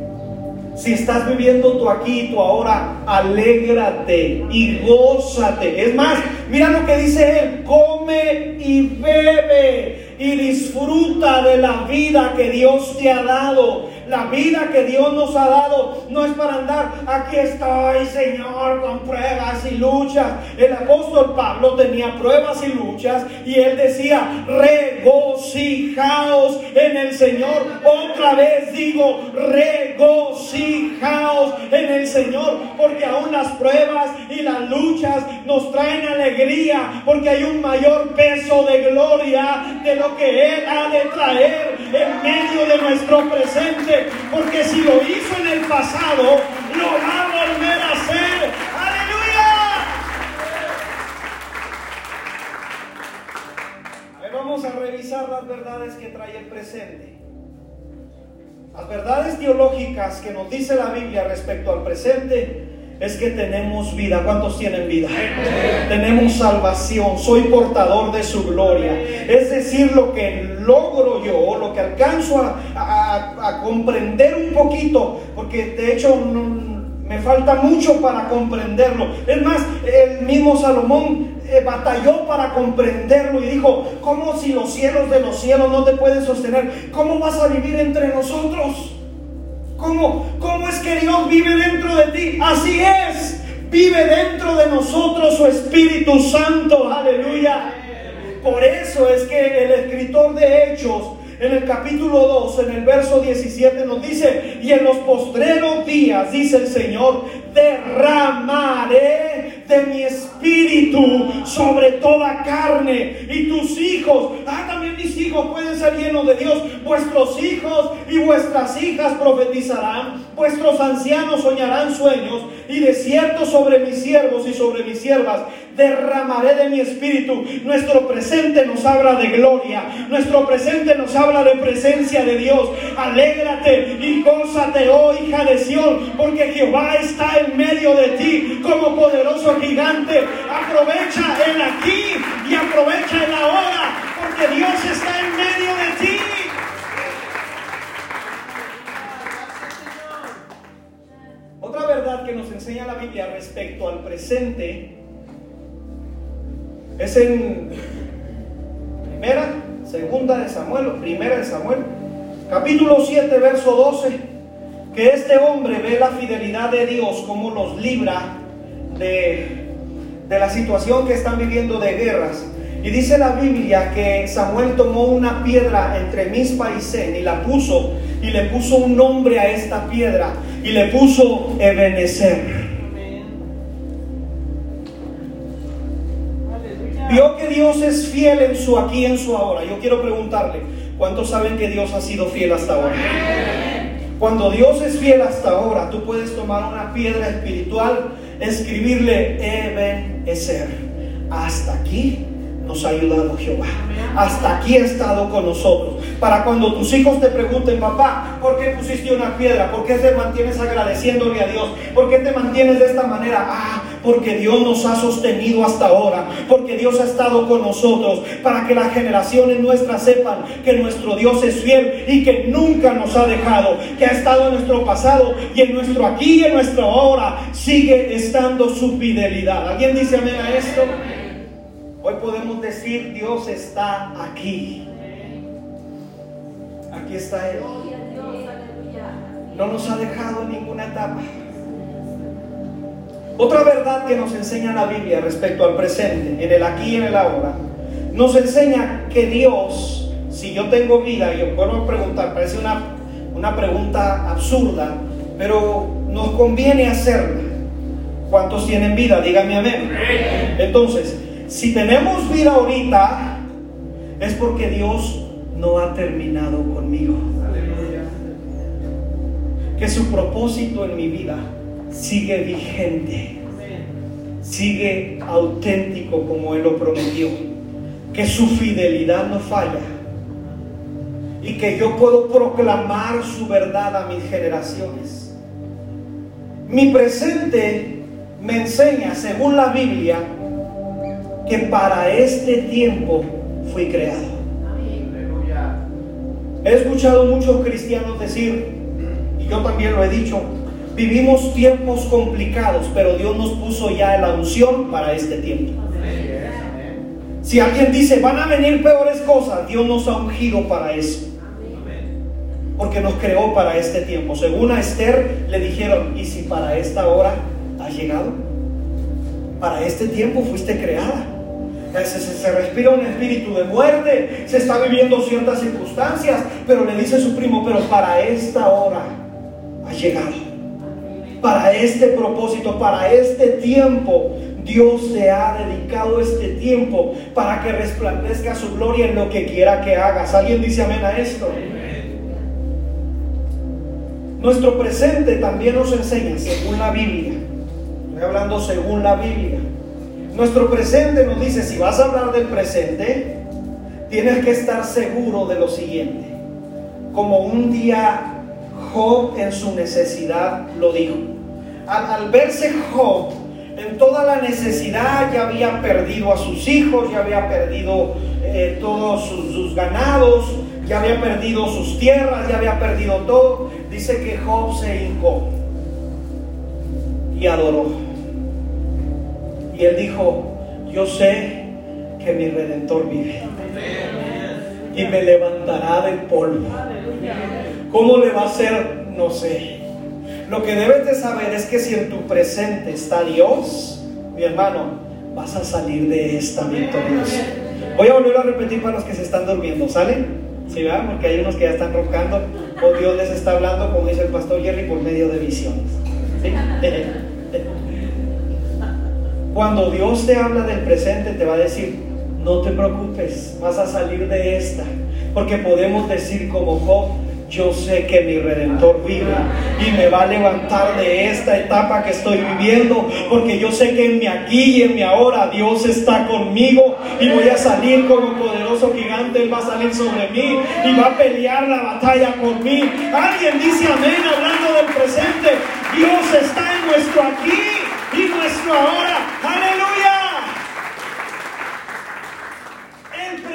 si estás viviendo tú aquí y tú ahora, alégrate y gózate. Es más, mira lo que dice él, come y bebe y disfruta de la vida que Dios te ha dado. La vida que Dios nos ha dado no es para andar, aquí estoy, Señor, con pruebas y luchas. El apóstol Pablo tenía pruebas y luchas y él decía, regocijaos en el Señor. Otra vez digo, regocijaos en el Señor, porque aún las pruebas y las luchas nos traen alegría, porque hay un mayor peso de gloria de lo que Él ha de traer en medio de nuestro presente, porque si lo hizo en el pasado, lo va a volver a hacer. Aleluya. vamos a revisar las verdades que trae el presente. Las verdades teológicas que nos dice la Biblia respecto al presente es que tenemos vida. ¿Cuántos tienen vida? Tenemos salvación. Soy portador de su gloria. Es decir, lo que logro yo, lo que alcanzo a, comprender un poquito, porque de hecho me falta mucho para comprenderlo. Es más, el mismo Salomón eh, batalló para comprenderlo y dijo, ¿cómo si los cielos de los cielos no te pueden sostener? ¿Cómo vas a vivir entre nosotros? ¿Cómo, ¿Cómo es que Dios vive dentro de ti? Así es. Vive dentro de nosotros su Espíritu Santo. Aleluya. Por eso es que el escritor de Hechos en el capítulo 2, en el verso 17 nos dice, y en los postreros días, dice el Señor, derramaré de mi espíritu sobre toda carne. Y tus hijos, ah, también mis hijos pueden ser llenos de Dios, vuestros hijos y vuestras hijas profetizarán, vuestros ancianos soñarán sueños. Y de cierto sobre mis siervos y sobre mis siervas derramaré de mi espíritu. Nuestro presente nos habla de gloria, nuestro presente nos habla de presencia de Dios. Alégrate y gózate, oh hija de Sión, porque Jehová está en medio de ti como poderoso gigante. Aprovecha el aquí y aprovecha el ahora, porque Dios está en medio de ti. Otra verdad que nos enseña la Biblia respecto al presente es en primera, segunda de Samuel, primera de Samuel, capítulo 7, verso 12, que este hombre ve la fidelidad de Dios como los libra de, de la situación que están viviendo de guerras. Y dice la Biblia que Samuel tomó una piedra entre Mispa y Zen y la puso y le puso un nombre a esta piedra y le puso Ebenezer. Vio que Dios es fiel en su aquí y en su ahora. Yo quiero preguntarle, ¿cuántos saben que Dios ha sido fiel hasta ahora? Cuando Dios es fiel hasta ahora, tú puedes tomar una piedra espiritual, escribirle Eben Eser. Hasta aquí nos ha ayudado Jehová. Hasta aquí ha estado con nosotros. Para cuando tus hijos te pregunten, papá, ¿por qué pusiste una piedra? ¿Por qué te mantienes agradeciéndole a Dios? ¿Por qué te mantienes de esta manera? Ah, porque Dios nos ha sostenido hasta ahora. Porque Dios ha estado con nosotros. Para que las generaciones nuestras sepan que nuestro Dios es fiel y que nunca nos ha dejado. Que ha estado en nuestro pasado y en nuestro aquí y en nuestro ahora. Sigue estando su fidelidad. ¿Alguien dice amén a esto? Hoy podemos decir, Dios está aquí. Aquí está Él. No nos ha dejado en ninguna etapa. Otra verdad que nos enseña la Biblia respecto al presente, en el aquí y en el ahora, nos enseña que Dios, si yo tengo vida, y yo puedo preguntar, parece una, una pregunta absurda, pero nos conviene hacerla. ¿Cuántos tienen vida? Díganme amén. Entonces, si tenemos vida ahorita, es porque Dios no ha terminado conmigo. Que su propósito en mi vida sigue vigente, sigue auténtico como Él lo prometió. Que su fidelidad no falla y que yo puedo proclamar su verdad a mis generaciones. Mi presente me enseña, según la Biblia, que para este tiempo fui creado. He escuchado muchos cristianos decir, y yo también lo he dicho, vivimos tiempos complicados, pero Dios nos puso ya la unción para este tiempo. Si alguien dice, van a venir peores cosas, Dios nos ha ungido para eso. porque nos creó para este tiempo. Según a Esther le dijeron, ¿y si para esta hora has llegado? Para este tiempo fuiste creada. Se, respira un espíritu de muerte, se está viviendo ciertas circunstancias, pero le dice su primo, pero para esta hora has llegado. Para este propósito, para este tiempo, Dios te ha dedicado este tiempo para que resplandezca su gloria en lo que quiera que hagas. ¿Alguien dice amén a esto? Nuestro presente también nos enseña, según la Biblia, estoy hablando según la Biblia, nuestro presente nos dice, si vas a hablar del presente, tienes que estar seguro de lo siguiente. Como un día Job en su necesidad lo dijo. Al, verse Job en toda la necesidad, ya había perdido a sus hijos, ya había perdido eh, todos sus ganados, ya había perdido sus tierras, ya había perdido todo. Dice que Job se hincó y adoró. Y él dijo, yo sé que mi redentor vive y me levantará del polvo. ¿Cómo le va a hacer? No sé. Lo que debes de saber es que si en tu presente está Dios, mi hermano, vas a salir de esta victoriosa. Voy a volver a repetir para los que se están durmiendo, ¿sale? ¿Sí, verdad? Porque hay unos que ya están roncando o Dios les está hablando, como dice el pastor Jerry, por medio de visiones. Cuando Dios te habla del presente, te va a decir, no te preocupes, vas a salir de esta. Porque podemos decir como Job, yo sé que mi redentor vive y me va a levantar de esta etapa que estoy viviendo, porque yo sé que en mi aquí y en mi ahora Dios está conmigo y voy a salir como poderoso gigante, Él va a salir sobre mí y va a pelear la batalla por mí. Alguien dice amén hablando del presente, Dios está en nuestro aquí y nuestro ahora. Aleluya.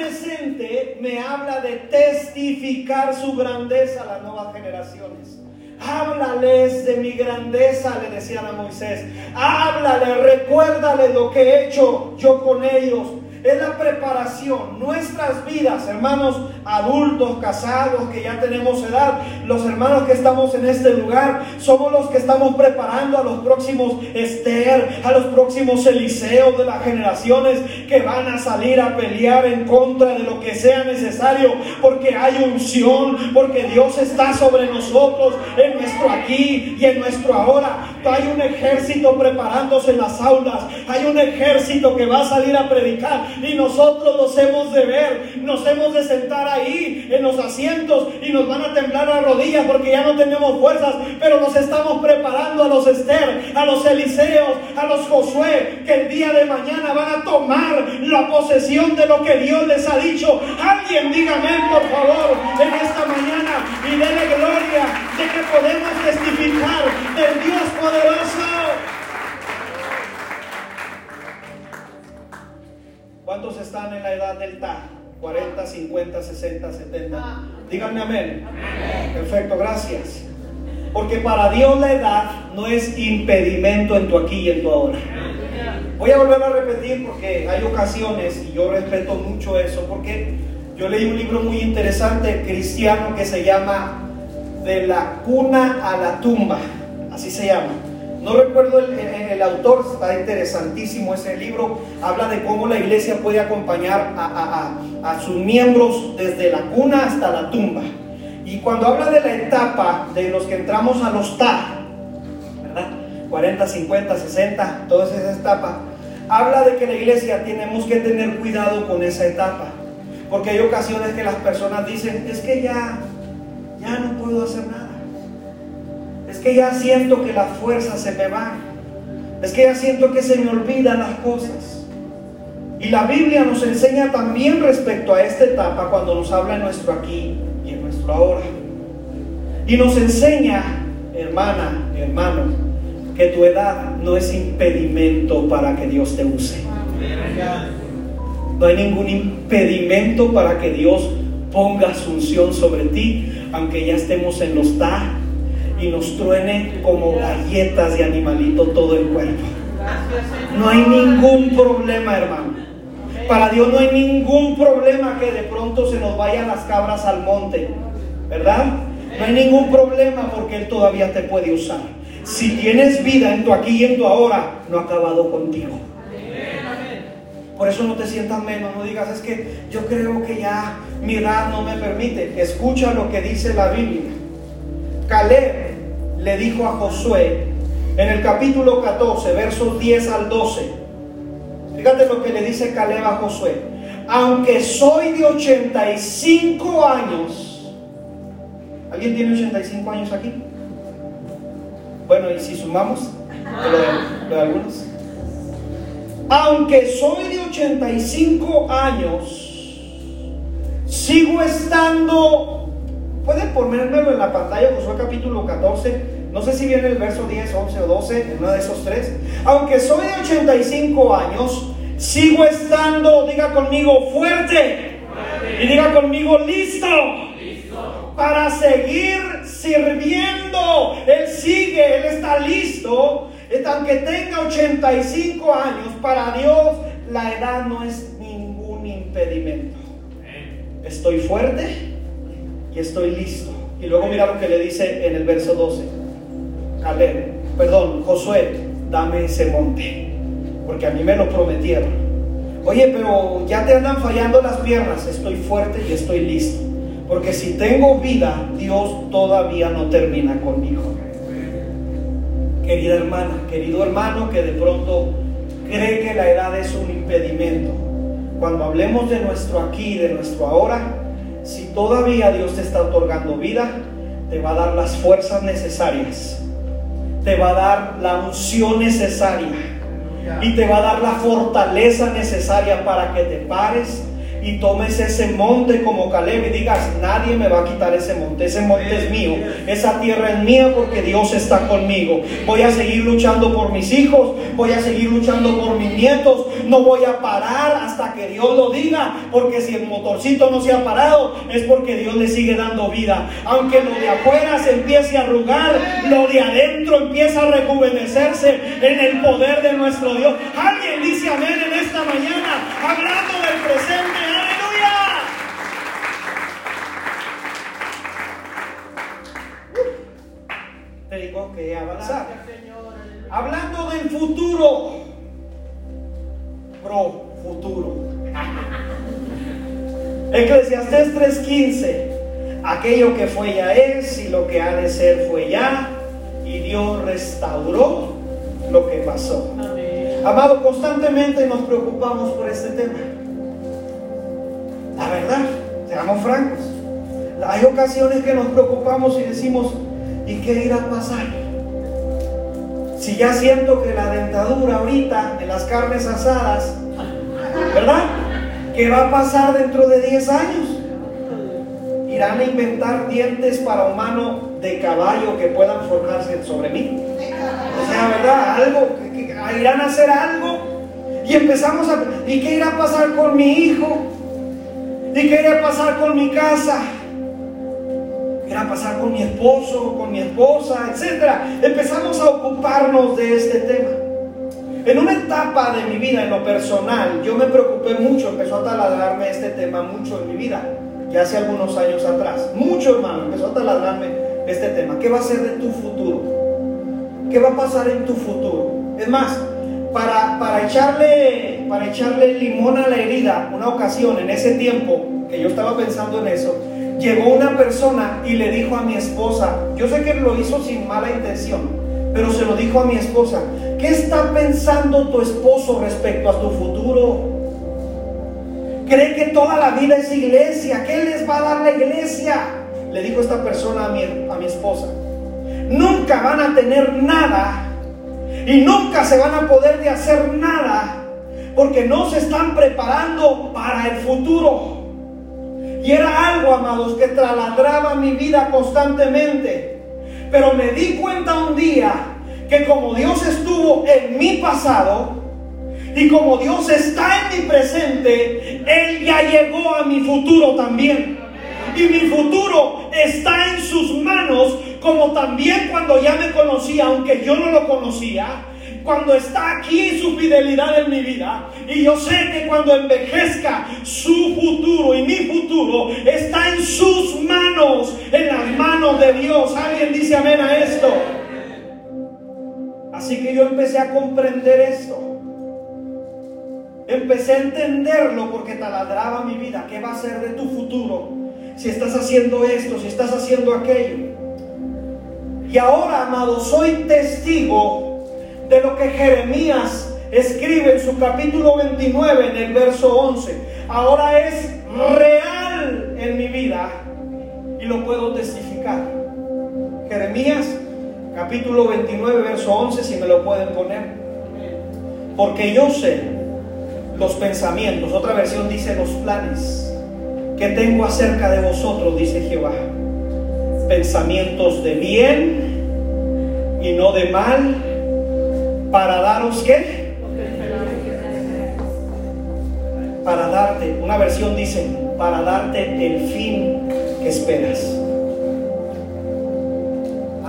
presente me habla de testificar su grandeza a las nuevas generaciones. Háblales de mi grandeza, le decían a Moisés. Háblale, recuérdale lo que he hecho yo con ellos es la preparación. Nuestras vidas, hermanos adultos, casados, que ya tenemos edad, los hermanos que estamos en este lugar, somos los que estamos preparando a los próximos Esther, a los próximos Eliseos de las generaciones que van a salir a pelear en contra de lo que sea necesario, porque hay unción, porque Dios está sobre nosotros, en nuestro aquí y en nuestro ahora. Hay un ejército preparándose en las aulas, hay un ejército que va a salir a predicar y nosotros nos hemos de ver, nos hemos de sentar ahí en los asientos y nos van a temblar las rodillas porque ya no tenemos fuerzas, pero nos estamos preparando a los Esther, a los Eliseos, a los Josué, que el día de mañana van a tomar la posesión de lo que Dios les ha dicho. Alguien dígame por favor en esta mañana y déle gloria de que podemos testificar del Dios poderoso. ¿Cuántos están en la edad del TAG? 40, 50, 60, 70. Díganme amén. Perfecto, gracias. Porque para Dios la edad no es impedimento en tu aquí y en tu ahora. Voy a volver a repetir porque hay ocasiones y yo respeto mucho eso porque yo leí un libro muy interesante cristiano que se llama De la cuna a la tumba, así se llama. No recuerdo el, autor, está interesantísimo ese libro. Habla de cómo la iglesia puede acompañar a, sus miembros desde la cuna hasta la tumba. Y cuando habla de la etapa de los que entramos a los TA, ¿verdad? 40, 50, 60, todas esas etapas, habla de que la iglesia tenemos que tener cuidado con esa etapa. Porque hay ocasiones que las personas dicen, es que ya, ya no puedo hacer nada es que ya siento que las fuerzas se me van. Es que ya siento que se me olvidan las cosas. Y la Biblia nos enseña también respecto a esta etapa cuando nos habla en nuestro aquí y en nuestro ahora. Y nos enseña, hermana, hermano, que tu edad no es impedimento para que Dios te use. No hay ningún impedimento para que Dios ponga su unción sobre ti, aunque ya estemos en los da y nos truene como galletas de animalito todo el cuerpo. No hay ningún problema, hermano. Para Dios no hay ningún problema que de pronto se nos vayan las cabras al monte, ¿verdad? No hay ningún problema porque Él todavía te puede usar. Si tienes vida en tu aquí y en tu ahora, no ha acabado contigo. Por eso no te sientas menos, no digas, es que yo creo que ya mi edad no me permite. Escucha lo que dice la Biblia. Caleb le dijo a Josué en el capítulo 14, versos 10 al 12. Fíjate lo que le dice Caleb a Josué. Aunque soy de 85 años, ¿alguien tiene 85 años aquí? Bueno, y si sumamos lo de, algunos. Aunque soy de 85 años, sigo estando. Pueden ponérmelo en la pantalla, Josué capítulo 14. No sé si viene el verso 10, 11 o 12, en uno de esos tres. Aunque soy de 85 años, sigo estando, diga conmigo, fuerte. Y diga conmigo, listo. Para seguir sirviendo. Él sigue, Él está listo. Aunque tenga 85 años, para Dios la edad no es ningún impedimento. Estoy fuerte y estoy listo. Y luego mira lo que le dice en el verso 12. Caleb, perdón, Josué, dame ese monte, porque a mí me lo prometieron. Oye, pero ya te andan fallando las piernas, estoy fuerte y estoy listo, porque si tengo vida, Dios todavía no termina conmigo. Querida hermana, querido hermano que de pronto cree que la edad es un impedimento. Cuando hablemos de nuestro aquí, de nuestro ahora, si todavía Dios te está otorgando vida, te va a dar las fuerzas necesarias. Te va a dar la unción necesaria. Y te va a dar la fortaleza necesaria para que te pares y tomes ese monte como Caleb y digas, nadie me va a quitar ese monte, ese monte es mío, esa tierra es mía porque Dios está conmigo. Voy a seguir luchando por mis hijos, voy a seguir luchando por mis nietos, no voy a parar hasta que Dios lo diga, porque si el motorcito no se ha parado es porque Dios le sigue dando vida. Aunque lo de afuera se empiece a arrugar, lo de adentro empieza a rejuvenecerse en el poder de nuestro Dios. Alguien dice amén en esta mañana, hablando del presente tengo que avanzar. Hablando del futuro, pro futuro. Eclesiastés 3:15, aquello que fue ya es y lo que ha de ser fue ya, y Dios restauró lo que pasó. Amado, constantemente nos preocupamos por este tema. La verdad, seamos francos. Hay ocasiones que nos preocupamos y decimos, ¿Y qué irá a pasar? Si ya siento que la dentadura ahorita en las carnes asadas, ¿verdad? ¿Qué va a pasar dentro de 10 años? Irán a inventar dientes para humano de caballo que puedan forjarse sobre mí. O sea, ¿verdad? Algo, irán a hacer algo. Y empezamos a... ¿Y qué irá a pasar con mi hijo? ¿Y qué irá a pasar con mi casa? A pasar con mi esposo, con mi esposa, etcétera. Empezamos a ocuparnos de este tema. En una etapa de mi vida, en lo personal, yo me preocupé mucho, empezó a taladrarme este tema mucho en mi vida, ya hace algunos años atrás. Mucho, hermano, empezó a taladrarme este tema. ¿Qué va a ser de tu futuro? ¿Qué va a pasar en tu futuro? Es más, para, para, echarle, para echarle limón a la herida, una ocasión en ese tiempo que yo estaba pensando en eso, llegó una persona y le dijo a mi esposa, yo sé que lo hizo sin mala intención, pero se lo dijo a mi esposa, ¿qué está pensando tu esposo respecto a tu futuro? ¿Cree que toda la vida es iglesia? ¿Qué les va a dar la iglesia? Le dijo esta persona a mi, a mi esposa. Nunca van a tener nada y nunca se van a poder de hacer nada porque no se están preparando para el futuro. Y era algo, amados, que traladraba mi vida constantemente. Pero me di cuenta un día que como Dios estuvo en mi pasado y como Dios está en mi presente, Él ya llegó a mi futuro también. Y mi futuro está en sus manos, como también cuando ya me conocía, aunque yo no lo conocía cuando está aquí su fidelidad en mi vida. Y yo sé que cuando envejezca su futuro y mi futuro está en sus manos, en las manos de Dios. Alguien dice amén a esto. Así que yo empecé a comprender esto. Empecé a entenderlo porque taladraba mi vida. ¿Qué va a ser de tu futuro? Si estás haciendo esto, si estás haciendo aquello. Y ahora, amado, soy testigo de lo que Jeremías escribe en su capítulo 29, en el verso 11. Ahora es real en mi vida y lo puedo testificar. Jeremías capítulo 29, verso 11, si me lo pueden poner. Porque yo sé los pensamientos, otra versión dice los planes que tengo acerca de vosotros, dice Jehová. Pensamientos de bien y no de mal, para daros qué? Para darte, una versión dice, para darte el fin que esperas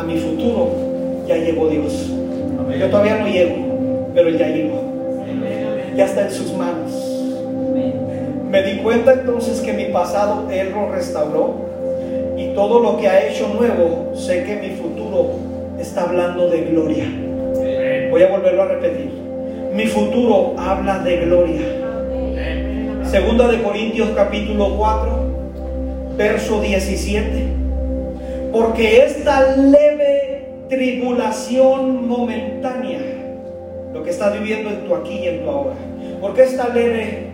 mi futuro ya llegó Dios. Yo todavía no llego, pero Él ya llegó. Ya está en sus manos. Me di cuenta entonces que mi pasado Él lo restauró y todo lo que ha hecho nuevo, sé que mi futuro está hablando de gloria. Voy a volverlo a repetir. Mi futuro habla de gloria. Segunda de Corintios capítulo 4, verso 17 porque esta leve tribulación momentánea, lo que estás viviendo en tu aquí y en tu ahora, porque esta leve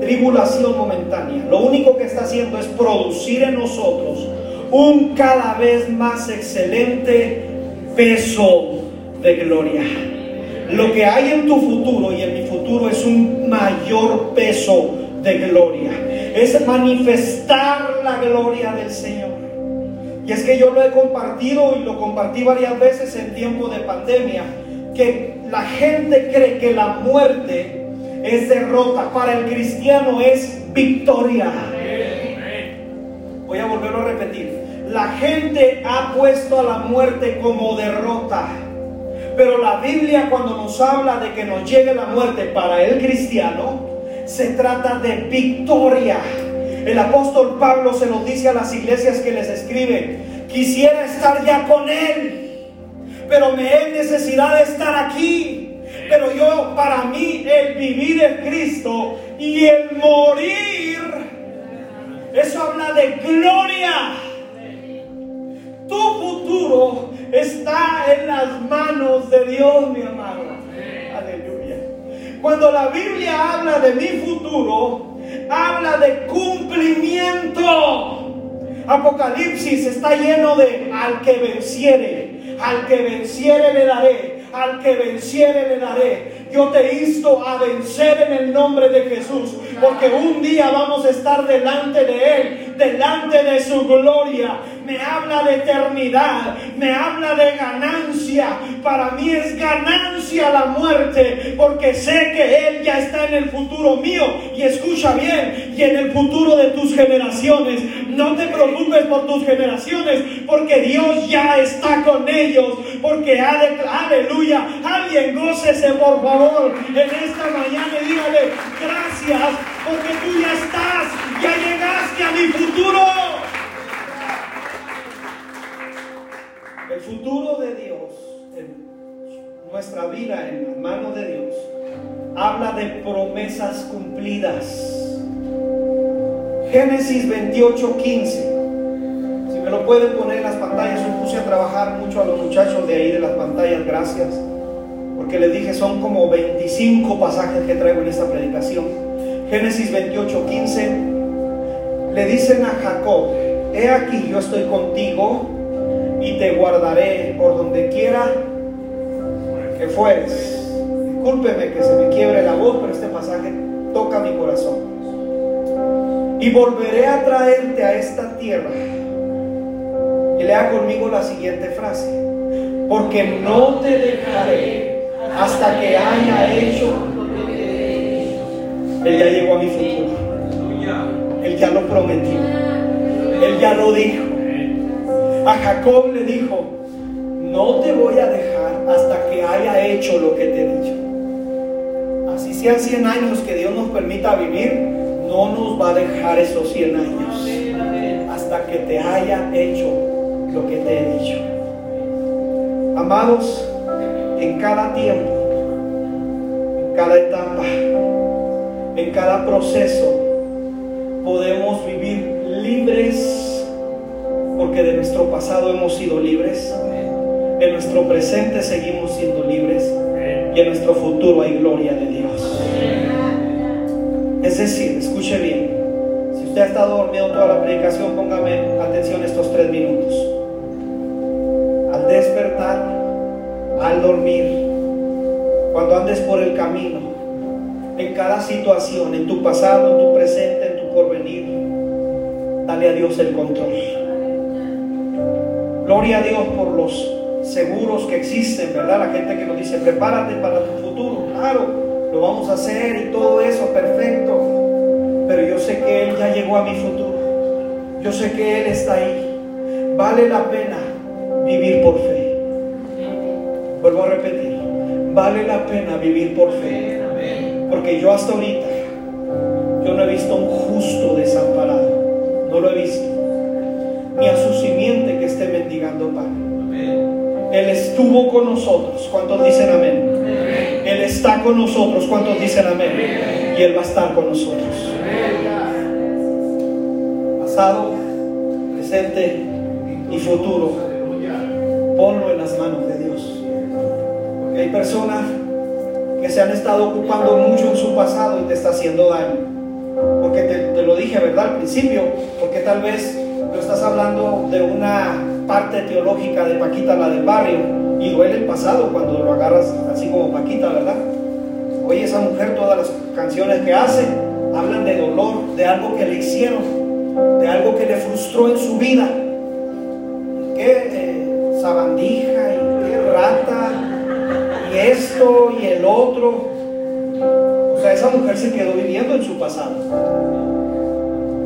tribulación momentánea, lo único que está haciendo es producir en nosotros un cada vez más excelente peso de gloria. Lo que hay en tu futuro y en mi futuro es un mayor peso de gloria. Es manifestar la gloria del Señor. Y es que yo lo he compartido y lo compartí varias veces en tiempo de pandemia, que la gente cree que la muerte es derrota, para el cristiano es victoria. Voy a volverlo a repetir. La gente ha puesto a la muerte como derrota. Pero la Biblia cuando nos habla de que nos llegue la muerte para el cristiano, se trata de victoria. El apóstol Pablo se nos dice a las iglesias que les escribe, quisiera estar ya con Él, pero me es necesidad de estar aquí. Pero yo, para mí, el vivir es Cristo y el morir, eso habla de gloria. Tu futuro está en las manos de Dios, mi amado. Aleluya. Cuando la Biblia habla de mi futuro, habla de cumplimiento. Apocalipsis está lleno de al que venciere, al que venciere le daré, al que venciere le daré. Yo te insto a vencer en el nombre de Jesús, porque un día vamos a estar delante de Él, delante de su gloria. Me habla de eternidad, me habla de ganancia. Para mí es ganancia la muerte, porque sé que Él ya está en el futuro mío. Y escucha bien, y en el futuro de tus generaciones. No te preocupes por tus generaciones, porque Dios ya está con ellos, porque aleluya. Alguien gócese por favor en esta mañana y dígale gracias, porque tú ya estás, ya llegaste a mi futuro. Futuro de Dios, en nuestra vida en las manos de Dios, habla de promesas cumplidas. Génesis 28, 15. Si me lo pueden poner en las pantallas, yo puse a trabajar mucho a los muchachos de ahí de las pantallas, gracias. Porque les dije, son como 25 pasajes que traigo en esta predicación. Génesis 28, 15 le dicen a Jacob, he aquí yo estoy contigo y te guardaré por donde quiera que fueres. Discúlpeme que se me quiebre la voz, pero este pasaje toca mi corazón. Y volveré a traerte a esta tierra. Y lea conmigo la siguiente frase. Porque no te dejaré hasta que haya hecho. Él ya llegó a mi futuro. Él ya lo prometió. Él ya lo dijo. A Jacob le dijo, no te voy a dejar hasta que haya hecho lo que te he dicho. Así sean 100 años que Dios nos permita vivir, no nos va a dejar esos 100 años hasta que te haya hecho lo que Amados, en cada tiempo, en cada etapa, en cada proceso, podemos vivir libres porque de nuestro pasado hemos sido libres, en nuestro presente seguimos siendo libres y en nuestro futuro hay gloria de Dios. Es decir, escuche bien, si usted ha estado dormido toda la predicación, póngame atención estos tres minutos. Al despertar, al dormir, cuando andes por el camino, en cada situación, en tu pasado, en tu presente, en tu porvenir, dale a Dios el control. Gloria a Dios por los seguros que existen, ¿verdad? La gente que nos dice, prepárate para tu futuro, claro, lo vamos a hacer y todo eso, perfecto. Pero yo sé que Él ya llegó a mi futuro. Yo sé que Él está ahí. Vale la pena vivir por fe. Vuelvo a repetir, vale la pena vivir por fe. Porque yo hasta ahorita, yo no he visto un justo desamparado. No lo he visto. Esté mendigando pan. Él estuvo con nosotros. ¿Cuántos dicen amén? Él está con nosotros. ¿Cuántos dicen amén? Y Él va a estar con nosotros. Pasado, presente y futuro. Ponlo en las manos de Dios. Porque hay personas que se han estado ocupando mucho en su pasado y te está haciendo daño. Porque te, te lo dije, ¿verdad? Al principio. Porque tal vez lo estás hablando de una parte teológica de Paquita, la del barrio, y duele el pasado cuando lo agarras así como Paquita, ¿verdad? Oye, esa mujer, todas las canciones que hace, hablan de dolor, de algo que le hicieron, de algo que le frustró en su vida. Qué eh, sabandija y qué rata, y esto y el otro. O sea, esa mujer se quedó viviendo en su pasado.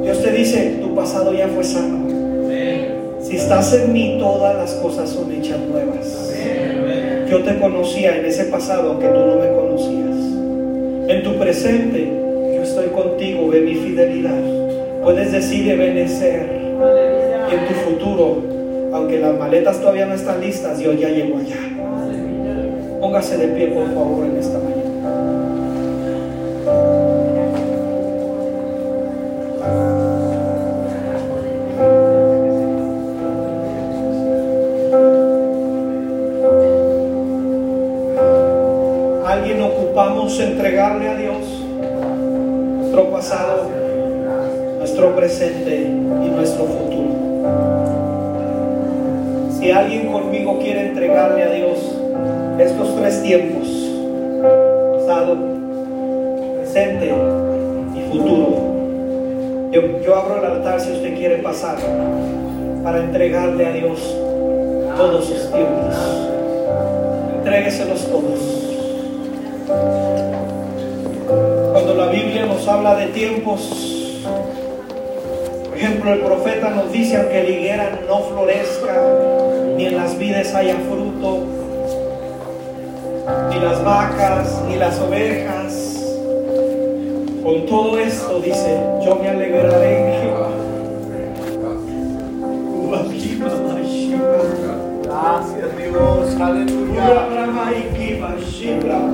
Dios te dice, tu pasado ya fue sano. Si estás en mí, todas las cosas son hechas nuevas. Yo te conocía en ese pasado, aunque tú no me conocías. En tu presente, yo estoy contigo, ve mi fidelidad. Puedes decir y benecer. en tu futuro, aunque las maletas todavía no están listas, Dios ya llegó allá. Póngase de pie, por favor, en esta mañana. Presente y nuestro futuro. Si alguien conmigo quiere entregarle a Dios estos tres tiempos, pasado, presente y futuro, yo, abro el altar si usted quiere pasar para entregarle a Dios todos sus tiempos. Entrégueselos todos. Cuando la Biblia nos habla de tiempos, ejemplo, el profeta nos dice, aunque la higuera no florezca, ni en las vides haya fruto, ni las vacas, ni las ovejas, con todo esto dice, yo me alegraré en Jehová. Gracias Dios, aleluya. Aleluya.